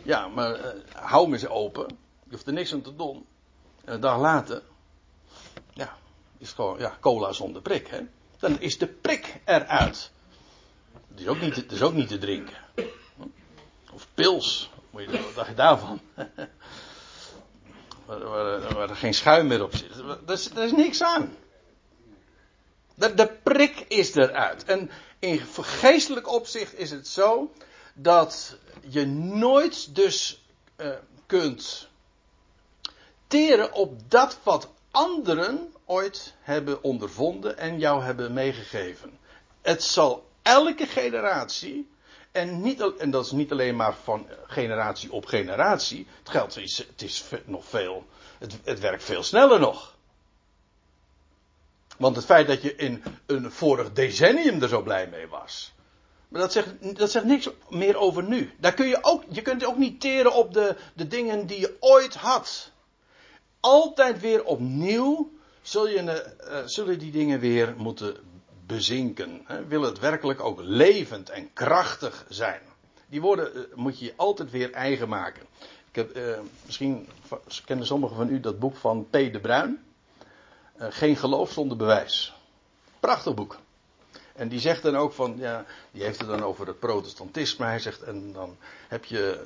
Ja, maar uh, hou hem eens open. Je hoeft er niks aan te doen. En een dag later, ja, is gewoon, ja, cola zonder prik, hè. Dan is de prik eruit. Dat is ook niet, dat is ook niet te drinken. Of pils, moet je, wat dacht je daarvan? waar, waar, er geen schuim meer op zit. Daar is, is niks aan. De prik is eruit. En in geestelijk opzicht is het zo dat je nooit dus uh, kunt teren op dat wat anderen ooit hebben ondervonden en jou hebben meegegeven. Het zal elke generatie, en, niet, en dat is niet alleen maar van generatie op generatie, het geldt, het is nog veel, het, het werkt veel sneller nog. Want het feit dat je in een vorig decennium er zo blij mee was. Maar dat zegt, dat zegt niks meer over nu. Daar kun je, ook, je kunt ook niet teren op de, de dingen die je ooit had. Altijd weer opnieuw zul je, eh, zullen die dingen weer moeten bezinken. Hè? Wil het werkelijk ook levend en krachtig zijn? Die woorden eh, moet je je altijd weer eigen maken. Ik heb, eh, misschien kennen sommigen van u dat boek van P. de Bruin. Geen geloof zonder bewijs. Prachtig boek. En die zegt dan ook van, ja, die heeft het dan over het protestantisme. Hij zegt, en dan heb je,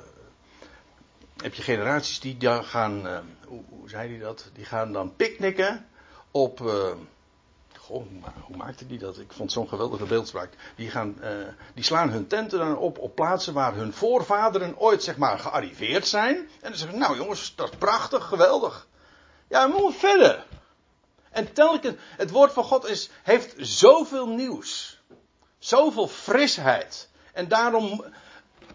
heb je generaties die dan gaan, eh, hoe, zei hij dat? Die gaan dan picknicken op, eh, goh, hoe, ma- hoe maakte die dat? Ik vond zo'n geweldige beeldspraak. Die, gaan, eh, die slaan hun tenten dan op op plaatsen waar hun voorvaderen ooit zeg maar gearriveerd zijn. En dan zeggen ze, nou jongens, dat is prachtig, geweldig. Ja, moeten verder. En telkens, het woord van God is, heeft zoveel nieuws. Zoveel frisheid. En daarom,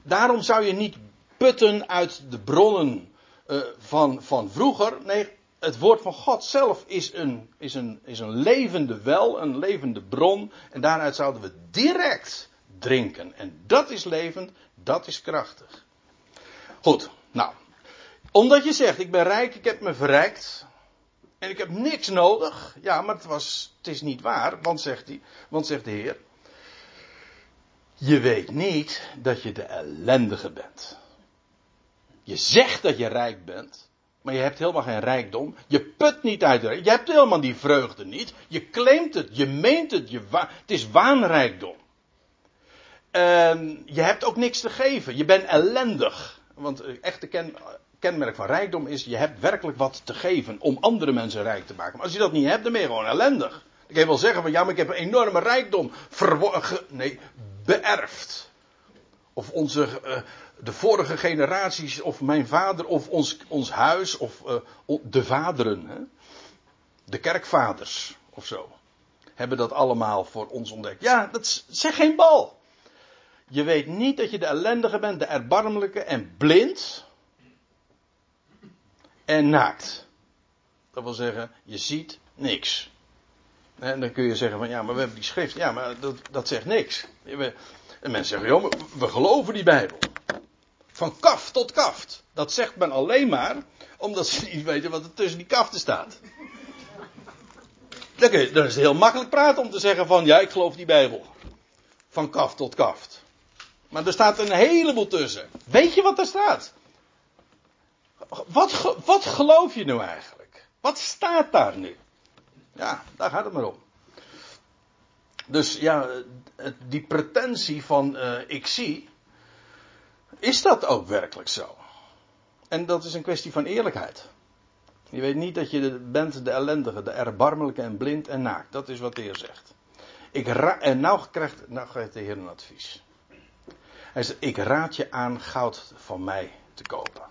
daarom zou je niet putten uit de bronnen eh, van, van vroeger. Nee, het woord van God zelf is een, is, een, is een levende wel, een levende bron. En daaruit zouden we direct drinken. En dat is levend, dat is krachtig. Goed, nou. Omdat je zegt, ik ben rijk, ik heb me verrijkt. En ik heb niks nodig. Ja, maar het, was, het is niet waar. Want zegt, hij, want zegt de Heer. Je weet niet dat je de ellendige bent. Je zegt dat je rijk bent. Maar je hebt helemaal geen rijkdom. Je put niet uit. Je hebt helemaal die vreugde niet. Je claimt het. Je meent het. Je het is waanrijkdom. En je hebt ook niks te geven. Je bent ellendig. Want het echte ken, kenmerk van rijkdom is, je hebt werkelijk wat te geven om andere mensen rijk te maken. Maar als je dat niet hebt, dan ben je gewoon ellendig. Dan kan wel zeggen van, ja, maar ik heb een enorme rijkdom verwo- ge- nee, beërfd. Of onze, eh, de vorige generaties, of mijn vader, of ons, ons huis, of eh, de vaderen, hè? de kerkvaders, of zo. Hebben dat allemaal voor ons ontdekt. Ja, dat zeg geen bal. Je weet niet dat je de ellendige bent, de erbarmelijke en blind en naakt. Dat wil zeggen, je ziet niks. En dan kun je zeggen van ja, maar we hebben die schrift. Ja, maar dat, dat zegt niks. En mensen zeggen, joh, we geloven die Bijbel. Van kaf tot kaft. Dat zegt men alleen maar omdat ze niet weten wat er tussen die kaften staat. Dan, dan is het heel makkelijk praten om te zeggen van ja, ik geloof die Bijbel. Van kaft tot kaft. Maar er staat een heleboel tussen. Weet je wat er staat? Wat, wat geloof je nou eigenlijk? Wat staat daar nu? Ja, daar gaat het maar om. Dus ja, het- die pretentie van eh, ik zie, is dat ook werkelijk zo? En dat is een kwestie van eerlijkheid. Je weet niet dat je bent de ellendige, de erbarmelijke en blind en naakt. Dat is wat de Heer zegt. Ik en nou krijgt, nou geeft de Heer een advies. Hij zegt, ik raad je aan goud van mij te kopen.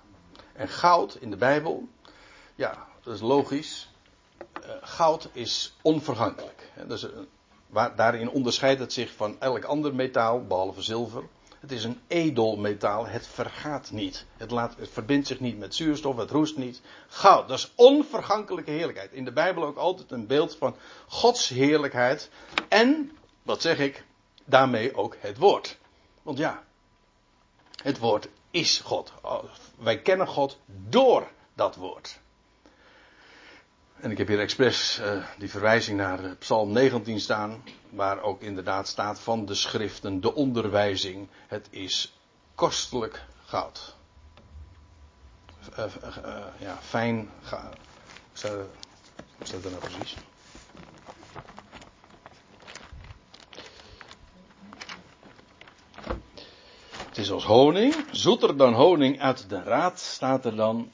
En goud in de Bijbel, ja, dat is logisch. Eh, goud is onvergankelijk. Dus, daarin onderscheidt het zich van elk ander metaal, behalve zilver. Het is een edelmetaal, het vergaat niet. Het, laat, het verbindt zich niet met zuurstof, het roest niet. Goud, dat is onvergankelijke heerlijkheid. In de Bijbel ook altijd een beeld van Gods heerlijkheid. En, wat zeg ik, daarmee ook het woord. Want ja, het woord is God. Oh, Wij kennen God door dat woord. En ik heb hier expres eh, die verwijzing naar eh, Psalm 19 staan, waar ook inderdaad staat van de schriften, de onderwijzing. Het is kostelijk goud. Eh, ja, fijn goud. Hoe staat dat nou precies? Is als honing, zoeter dan honing uit de raad, staat er dan.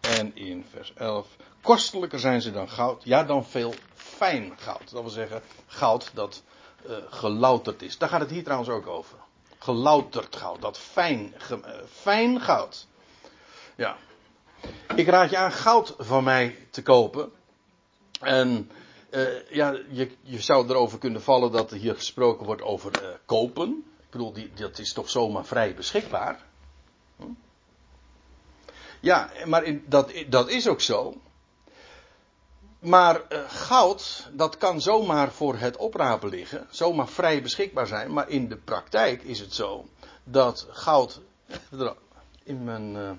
En in vers 11, kostelijker zijn ze dan goud, ja dan veel fijn goud. Dat wil zeggen, goud dat eh, gelouterd is. Daar gaat het hier trouwens ook over. Gelouterd goud, dat fijn, eh, fijn goud. Ja. Ik raad je aan goud van mij te kopen. En eh, ja, je, je zou erover kunnen vallen dat er hier gesproken wordt over kopen. Bedoel, die, dat is toch zomaar vrij beschikbaar. Hm? Ja, maar in, dat, dat is ook zo. Maar eh, goud, dat kan zomaar voor het oprapen liggen, zomaar vrij beschikbaar zijn. Maar in de praktijk is het zo dat goud. In mijn, eh,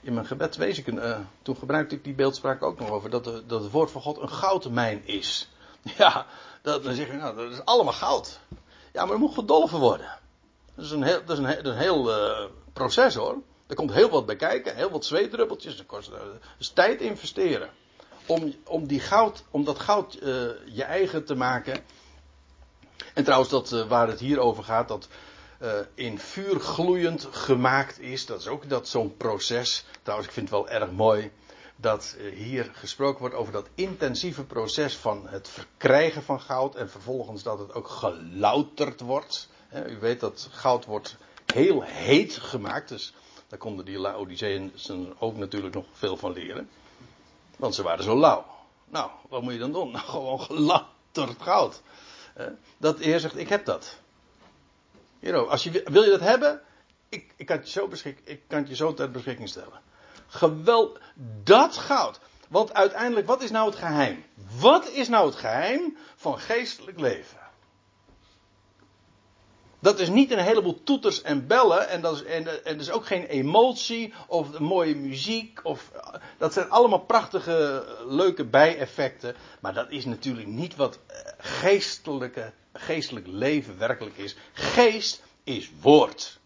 in mijn gebed wees ik, een, eh, toen gebruikte ik die beeldspraak ook nog over, dat, dat het woord van God een goudmijn is. Ja, dat, dan zeg je, nou, dat is allemaal goud. Ja, maar het moet gedolven worden. Dat is een heel, dat is een, heel eh, proces hoor. Er komt heel wat bij kijken, heel wat zweetdruppeltjes. Dat kost dus tijd investeren. Om, om, die goud, om dat goud eh, je eigen te maken. En trouwens, dat, waar het hier over gaat, dat in vuur gloeiend gemaakt is. Dat is ook dat zo'n proces. Trouwens, ik vind het wel erg mooi dat eh, hier gesproken wordt over dat intensieve proces van het verkrijgen van goud. En vervolgens dat het ook gelouterd wordt. U weet dat goud wordt heel heet gemaakt. Dus daar konden die Laodiceërs ook natuurlijk nog veel van leren. Want ze waren zo lauw. Nou, wat moet je dan doen? Nou, gewoon gelouterd goud. Dat de Heer zegt, ik heb dat. Hero, als je, wil- je dat hebben? Ik, ik, kan je zo ik kan het je zo ter beschikking stellen. Geweld, dat goud. Want uiteindelijk, wat is nou het geheim? Wat is nou het geheim van geestelijk leven? Dat is niet een heleboel toeters en bellen. En dat is, en, en dat is ook geen emotie of mooie muziek. Of, dat zijn allemaal prachtige, leuke bijeffecten. Maar dat is natuurlijk niet wat eh, geestelijke, geestelijk leven werkelijk is. Geest is woord.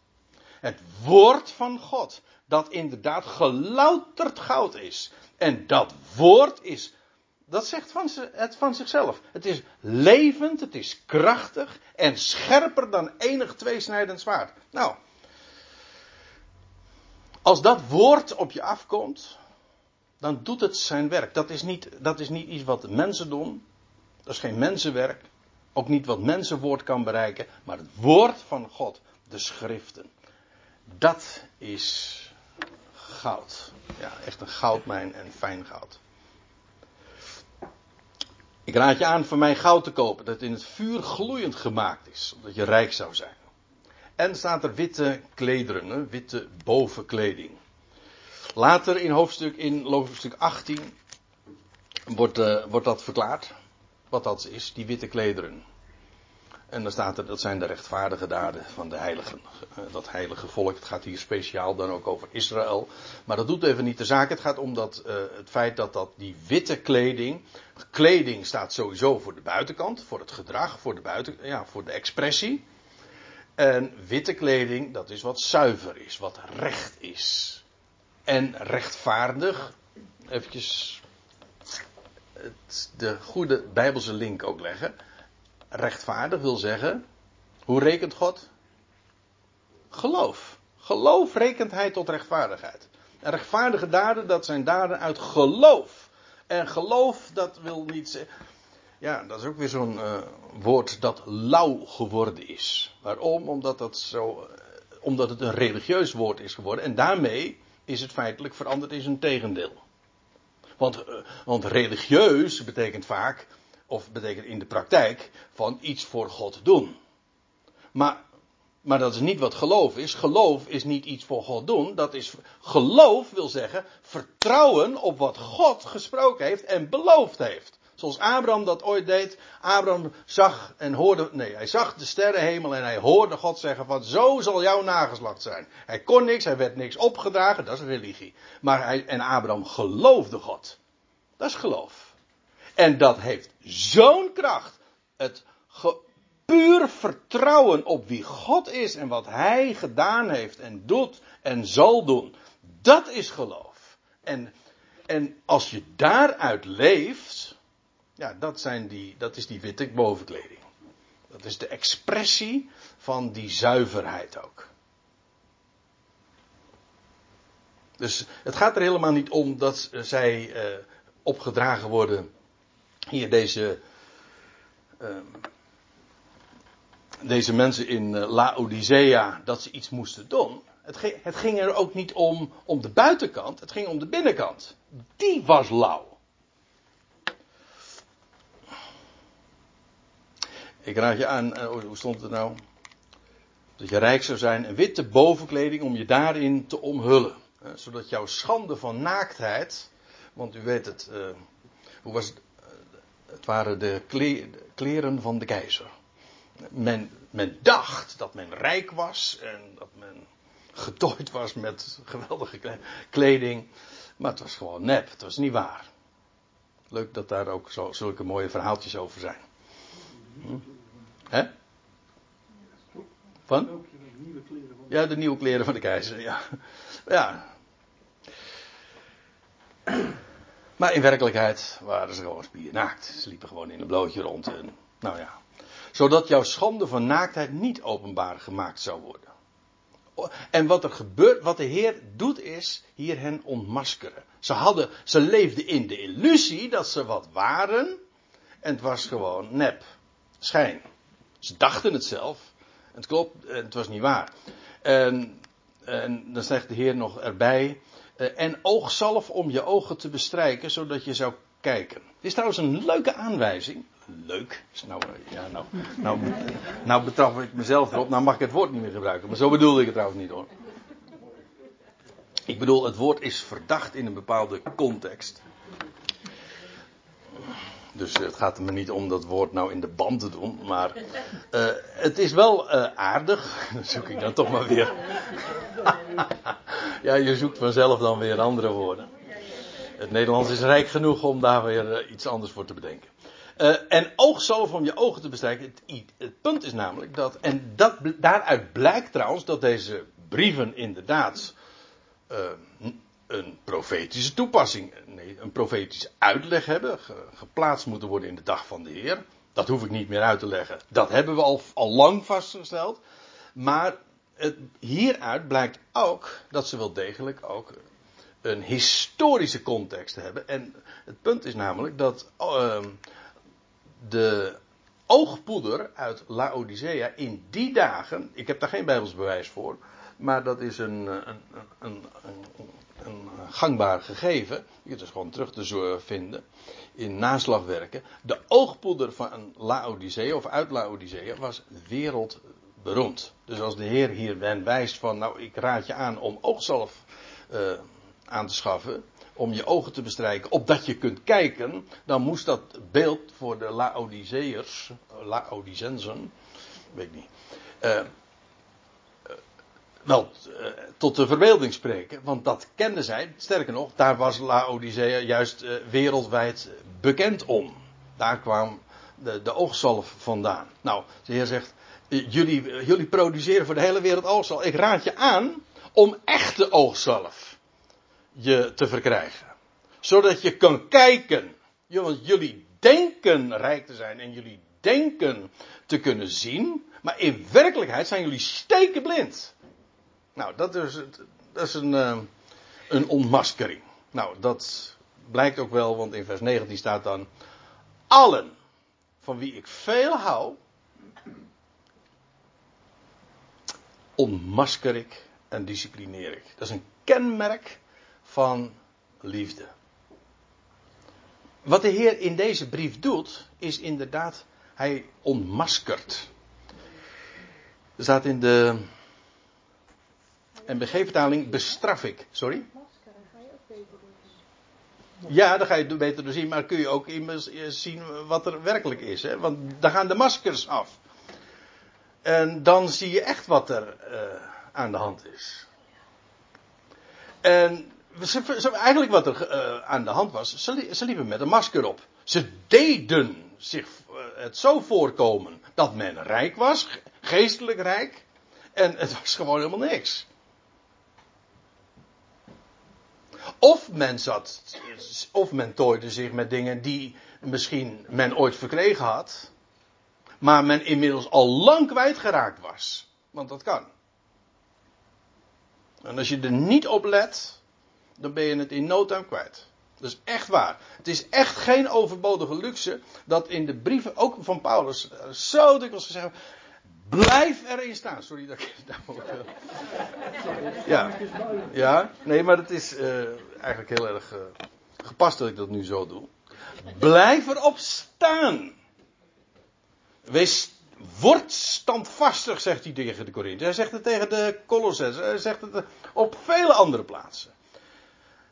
Het woord van God. Dat inderdaad gelouterd goud is. En dat woord is dat zegt van, het van zichzelf. Het is levend, het is krachtig en scherper dan enig tweesnijdend zwaard. Nou, als dat woord op je afkomt, dan doet het zijn werk. Dat is niet, dat is niet iets wat mensen doen. Dat is geen mensenwerk. Ook niet wat mensenwoord kan bereiken. Maar het woord van God, de schriften. Dat is goud. Ja, echt een goudmijn en fijn goud. Ik raad je aan van mij goud te kopen, dat in het vuur gloeiend gemaakt is, omdat je rijk zou zijn. En staat er witte klederen, witte bovenkleding. Later in hoofdstuk, in hoofdstuk 18 wordt, eh, wordt dat verklaard, wat dat is, die witte klederen. En dan staat er, dat zijn de rechtvaardige daden van de heiligen. Eh, Dat heilige volk, het gaat hier speciaal dan ook over Israël. Maar dat doet even niet de zaak. Het gaat om dat, eh, het feit dat, dat die witte kleding. Kleding staat sowieso voor de buitenkant, voor het gedrag, voor de, buiten, ja, voor de expressie. En witte kleding, dat is wat zuiver is, wat recht is. En rechtvaardig, eventjes de goede Bijbelse link ook leggen. Rechtvaardig wil zeggen, hoe rekent God? Geloof. Geloof rekent hij tot rechtvaardigheid. En rechtvaardige daden, dat zijn daden uit geloof. En geloof, dat wil niet zeggen. Ja, dat is ook weer zo'n eh, woord dat lauw geworden is. Waarom? Omdat, dat zo, eh, omdat het een religieus woord is geworden. En daarmee is het feitelijk veranderd in zijn tegendeel. Want, eh, want religieus betekent vaak, of betekent in de praktijk, van iets voor God doen. Maar, maar dat is niet wat geloof is. Geloof is niet iets voor God doen. Dat is, geloof wil zeggen vertrouwen op wat God gesproken heeft en beloofd heeft. Zoals Abraham dat ooit deed. Abraham zag en hoorde, nee, hij zag de sterrenhemel en hij hoorde God zeggen van zo zal jouw nageslacht zijn. Hij kon niks, hij werd niks opgedragen, dat is religie. Maar hij, en Abraham geloofde God. Dat is geloof. En dat heeft zo'n kracht. Het puur vertrouwen op wie God is en wat hij gedaan heeft en doet en zal doen. Dat is geloof. En, en als je daaruit leeft, ja, dat, zijn die, dat is die witte bovenkleding. Dat is de expressie van die zuiverheid ook. Dus het gaat er helemaal niet om dat zij eh, opgedragen worden. Hier deze. ehm, deze mensen in eh, Laodicea. dat ze iets moesten doen. Het ging, het ging er ook niet om, om de buitenkant. Het ging om de binnenkant. Die was lauw. Ik raad je aan, eh, hoe stond het nou? Dat je rijk zou zijn, een witte bovenkleding om je daarin te omhullen. Eh, Zodat jouw schande van naaktheid, want u weet het, hoe was het? Het waren de kle- de kleren van de keizer. Men, men dacht dat men rijk was en dat men getooid was met geweldige kle- kleding. Maar het was gewoon nep, het was niet waar. Leuk dat daar ook zo, zulke mooie verhaaltjes over zijn. Hm? Hè? Van Ja, de nieuwe kleren van de keizer, ja. Ja. Maar in werkelijkheid waren ze gewoon spiernaakt. Ze liepen gewoon in een blootje rond. En, nou ja. Zodat jouw schande van naaktheid niet openbaar gemaakt zou worden. En wat er gebeurt, wat de Heer doet is hier hen ontmaskeren. Ze hadden, ze leefden in de illusie dat ze wat waren. En het was gewoon nep. Schijn. Ze dachten het zelf. Het klopt, het was niet waar. En, en dan zegt de Heer nog erbij. Eh, En oogzalf om je ogen te bestrijken, zodat je zou kijken. Dit is trouwens een leuke aanwijzing. Leuk. Nou, eh, ja, nou, nou, nou betrap ik mezelf erop. Nou mag ik het woord niet meer gebruiken. Maar zo bedoelde ik het trouwens niet hoor. Ik bedoel, het woord is verdacht in een bepaalde context. Dus het gaat me niet om dat woord nou in de band te doen. Maar eh, het is wel eh, aardig. Dan zoek ik dan toch maar weer. ja, je zoekt vanzelf dan weer andere woorden. Het Nederlands is rijk genoeg om daar weer eh, iets anders voor te bedenken. En oogzalf om je ogen te bestrijken. Het, punt is namelijk dat. En dat, daaruit blijkt trouwens dat deze brieven inderdaad. Een profetische toepassing, nee, een profetische uitleg hebben, ge- geplaatst moeten worden in de dag van de Heer. Dat hoef ik niet meer uit te leggen. Dat hebben we al, al lang vastgesteld. Maar het, hieruit blijkt ook dat ze wel degelijk ook een historische context hebben. En het punt is namelijk dat ehm, de oogpoeder uit Laodicea in die dagen, ik heb daar geen Bijbels bewijs voor, maar dat is een, een, een, een, een gangbaar gegeven. Je is gewoon terug te zo- vinden in naslagwerken. De oogpoeder van Laodicea of uit Laodicea was wereldberoemd. Dus als de Heer hier wijst van, nou ik raad je aan om oogzalf eh, aan te schaffen, om je ogen te bestrijken, opdat je kunt kijken, dan moest dat beeld voor de Laodiceërs, Laodicensen, weet ik niet, eh, eh, wel eh, tot de verbeelding spreken, want dat kenden zij. Sterker nog, daar was Laodicea juist eh, wereldwijd bekend om. Daar kwam de, de oogzalf vandaan. Nou, de Heer zegt, eh, jullie, jullie produceren voor de hele wereld oogzalf. Ik raad je aan om echte oogzalf je te verkrijgen. Zodat je kan kijken. Jullie denken rijk te zijn en jullie denken te kunnen zien. Maar in werkelijkheid zijn jullie stekenblind. Nou, dat is, dat is een, eh, een ontmaskering. Nou, dat blijkt ook wel, want in vers 19 staat dan: Allen van wie ik veel hou, ontmasker ik en disciplineer ik. Dat is een kenmerk van liefde. Wat de Heer in deze brief doet, is inderdaad, hij ontmaskert. Er staat in de NBG-vertaling bestraf ik. Sorry? Maskeren ga je ook beter doen. Ja, dan ga je het beter door zien, maar kun je ook immers eh, zien wat er werkelijk is. Hè? Want dan gaan de maskers af. En dan zie je echt wat er eh, aan de hand is. En eigenlijk wat er eh, aan de hand was, ze, li- ze liepen met een masker op. Ze deden zich het zo voorkomen dat men rijk was, ge- geestelijk rijk. En het was gewoon helemaal niks. Of men zat, of men tooide zich met dingen die misschien men ooit verkregen had, maar men inmiddels al lang kwijtgeraakt was. Want dat kan. En als je er niet op let, dan ben je het in no time kwijt. Dat is echt waar. Het is echt geen overbodige luxe dat in de brieven, ook van Paulus, eh, zo dikwijls gezegd blijf erin staan. Sorry dat ik daar ook... eh, ja. ja, nee, maar het is eh, eigenlijk heel erg eh, gepast dat ik dat nu zo doe. Blijf erop staan. Wees, word standvastig, zegt hij tegen de Korinthe. Hij zegt het tegen de Colossus. Hij zegt het op vele andere plaatsen.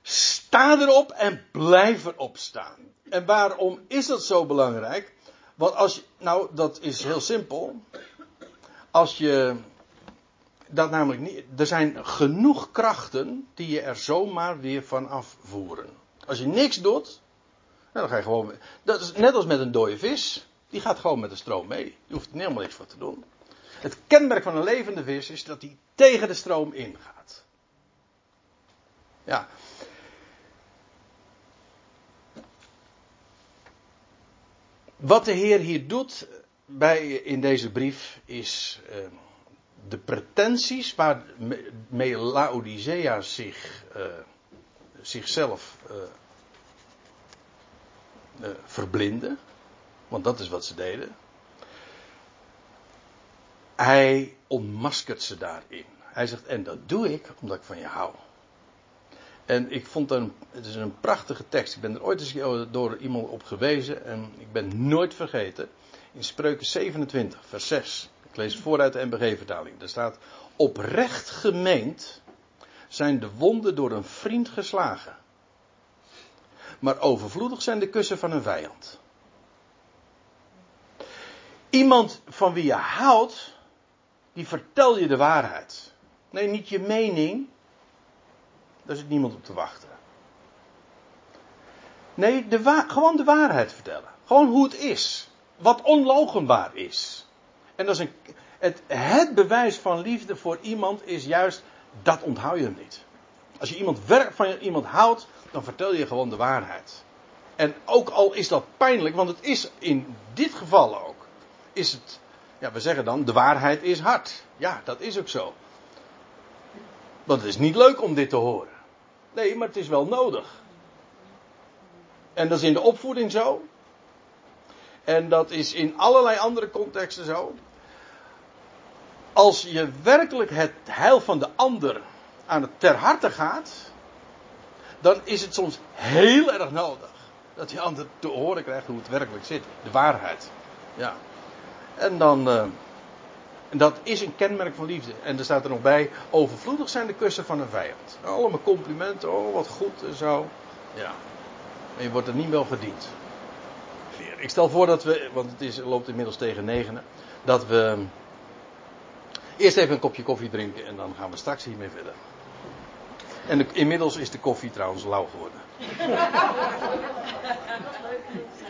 Sta erop en blijf erop staan. En waarom is dat zo belangrijk? Want als nou, dat is heel simpel. Als je dat namelijk niet. Er zijn genoeg krachten die je er zomaar weer van afvoeren. Als je niks doet, nou, dan ga je gewoon. Dat is net als met een dode vis. Die gaat gewoon met de stroom mee. Je hoeft er helemaal niks voor te doen. Het kenmerk van een levende vis is dat hij tegen de stroom ingaat. Ja. Wat de Heer hier doet bij, in deze brief is eh, de pretenties waarmee Laodicea zich, eh, zichzelf eh, eh, verblinden. Want dat is wat ze deden. Hij ontmaskert ze daarin. Hij zegt, en dat doe ik omdat ik van je hou. En ik vond een, het is een prachtige tekst. Ik ben er ooit eens door iemand op gewezen en ik ben nooit vergeten. In Spreuken 27, vers 6. Ik lees vooruit de MBG-vertaling. Daar staat, oprecht gemeend zijn de wonden door een vriend geslagen. Maar overvloedig zijn de kussen van een vijand. Iemand van wie je houdt, die vertel je de waarheid. Nee, niet je mening. Daar zit niemand op te wachten. Nee, de gewoon de waarheid vertellen. Gewoon hoe het is. Wat onlogenbaar is. En dat is een, het, het bewijs van liefde voor iemand is juist, dat onthoud je hem niet. Als je iemand werk van iemand houdt, dan vertel je gewoon de waarheid. En ook al is dat pijnlijk, want het is in dit geval ook, is het, ja, we zeggen dan, de waarheid is hard. Ja, dat is ook zo. Want het is niet leuk om dit te horen. Nee, maar het is wel nodig. En dat is in de opvoeding zo. En dat is in allerlei andere contexten zo. Als je werkelijk het heil van de ander aan het ter harte gaat, dan is het soms heel erg nodig dat die ander te horen krijgt hoe het werkelijk zit. De waarheid. Ja. En dan. Uh, en dat is een kenmerk van liefde. En er staat er nog bij: overvloedig zijn de kussen van een vijand. Allemaal complimenten, oh wat goed en zo. Ja. En je wordt er niet wel gediend. Ik stel voor dat we, want het is, loopt inmiddels tegen negenen, dat we eerst even een kopje koffie drinken en dan gaan we straks hiermee verder. En de, inmiddels is de koffie trouwens lauw geworden.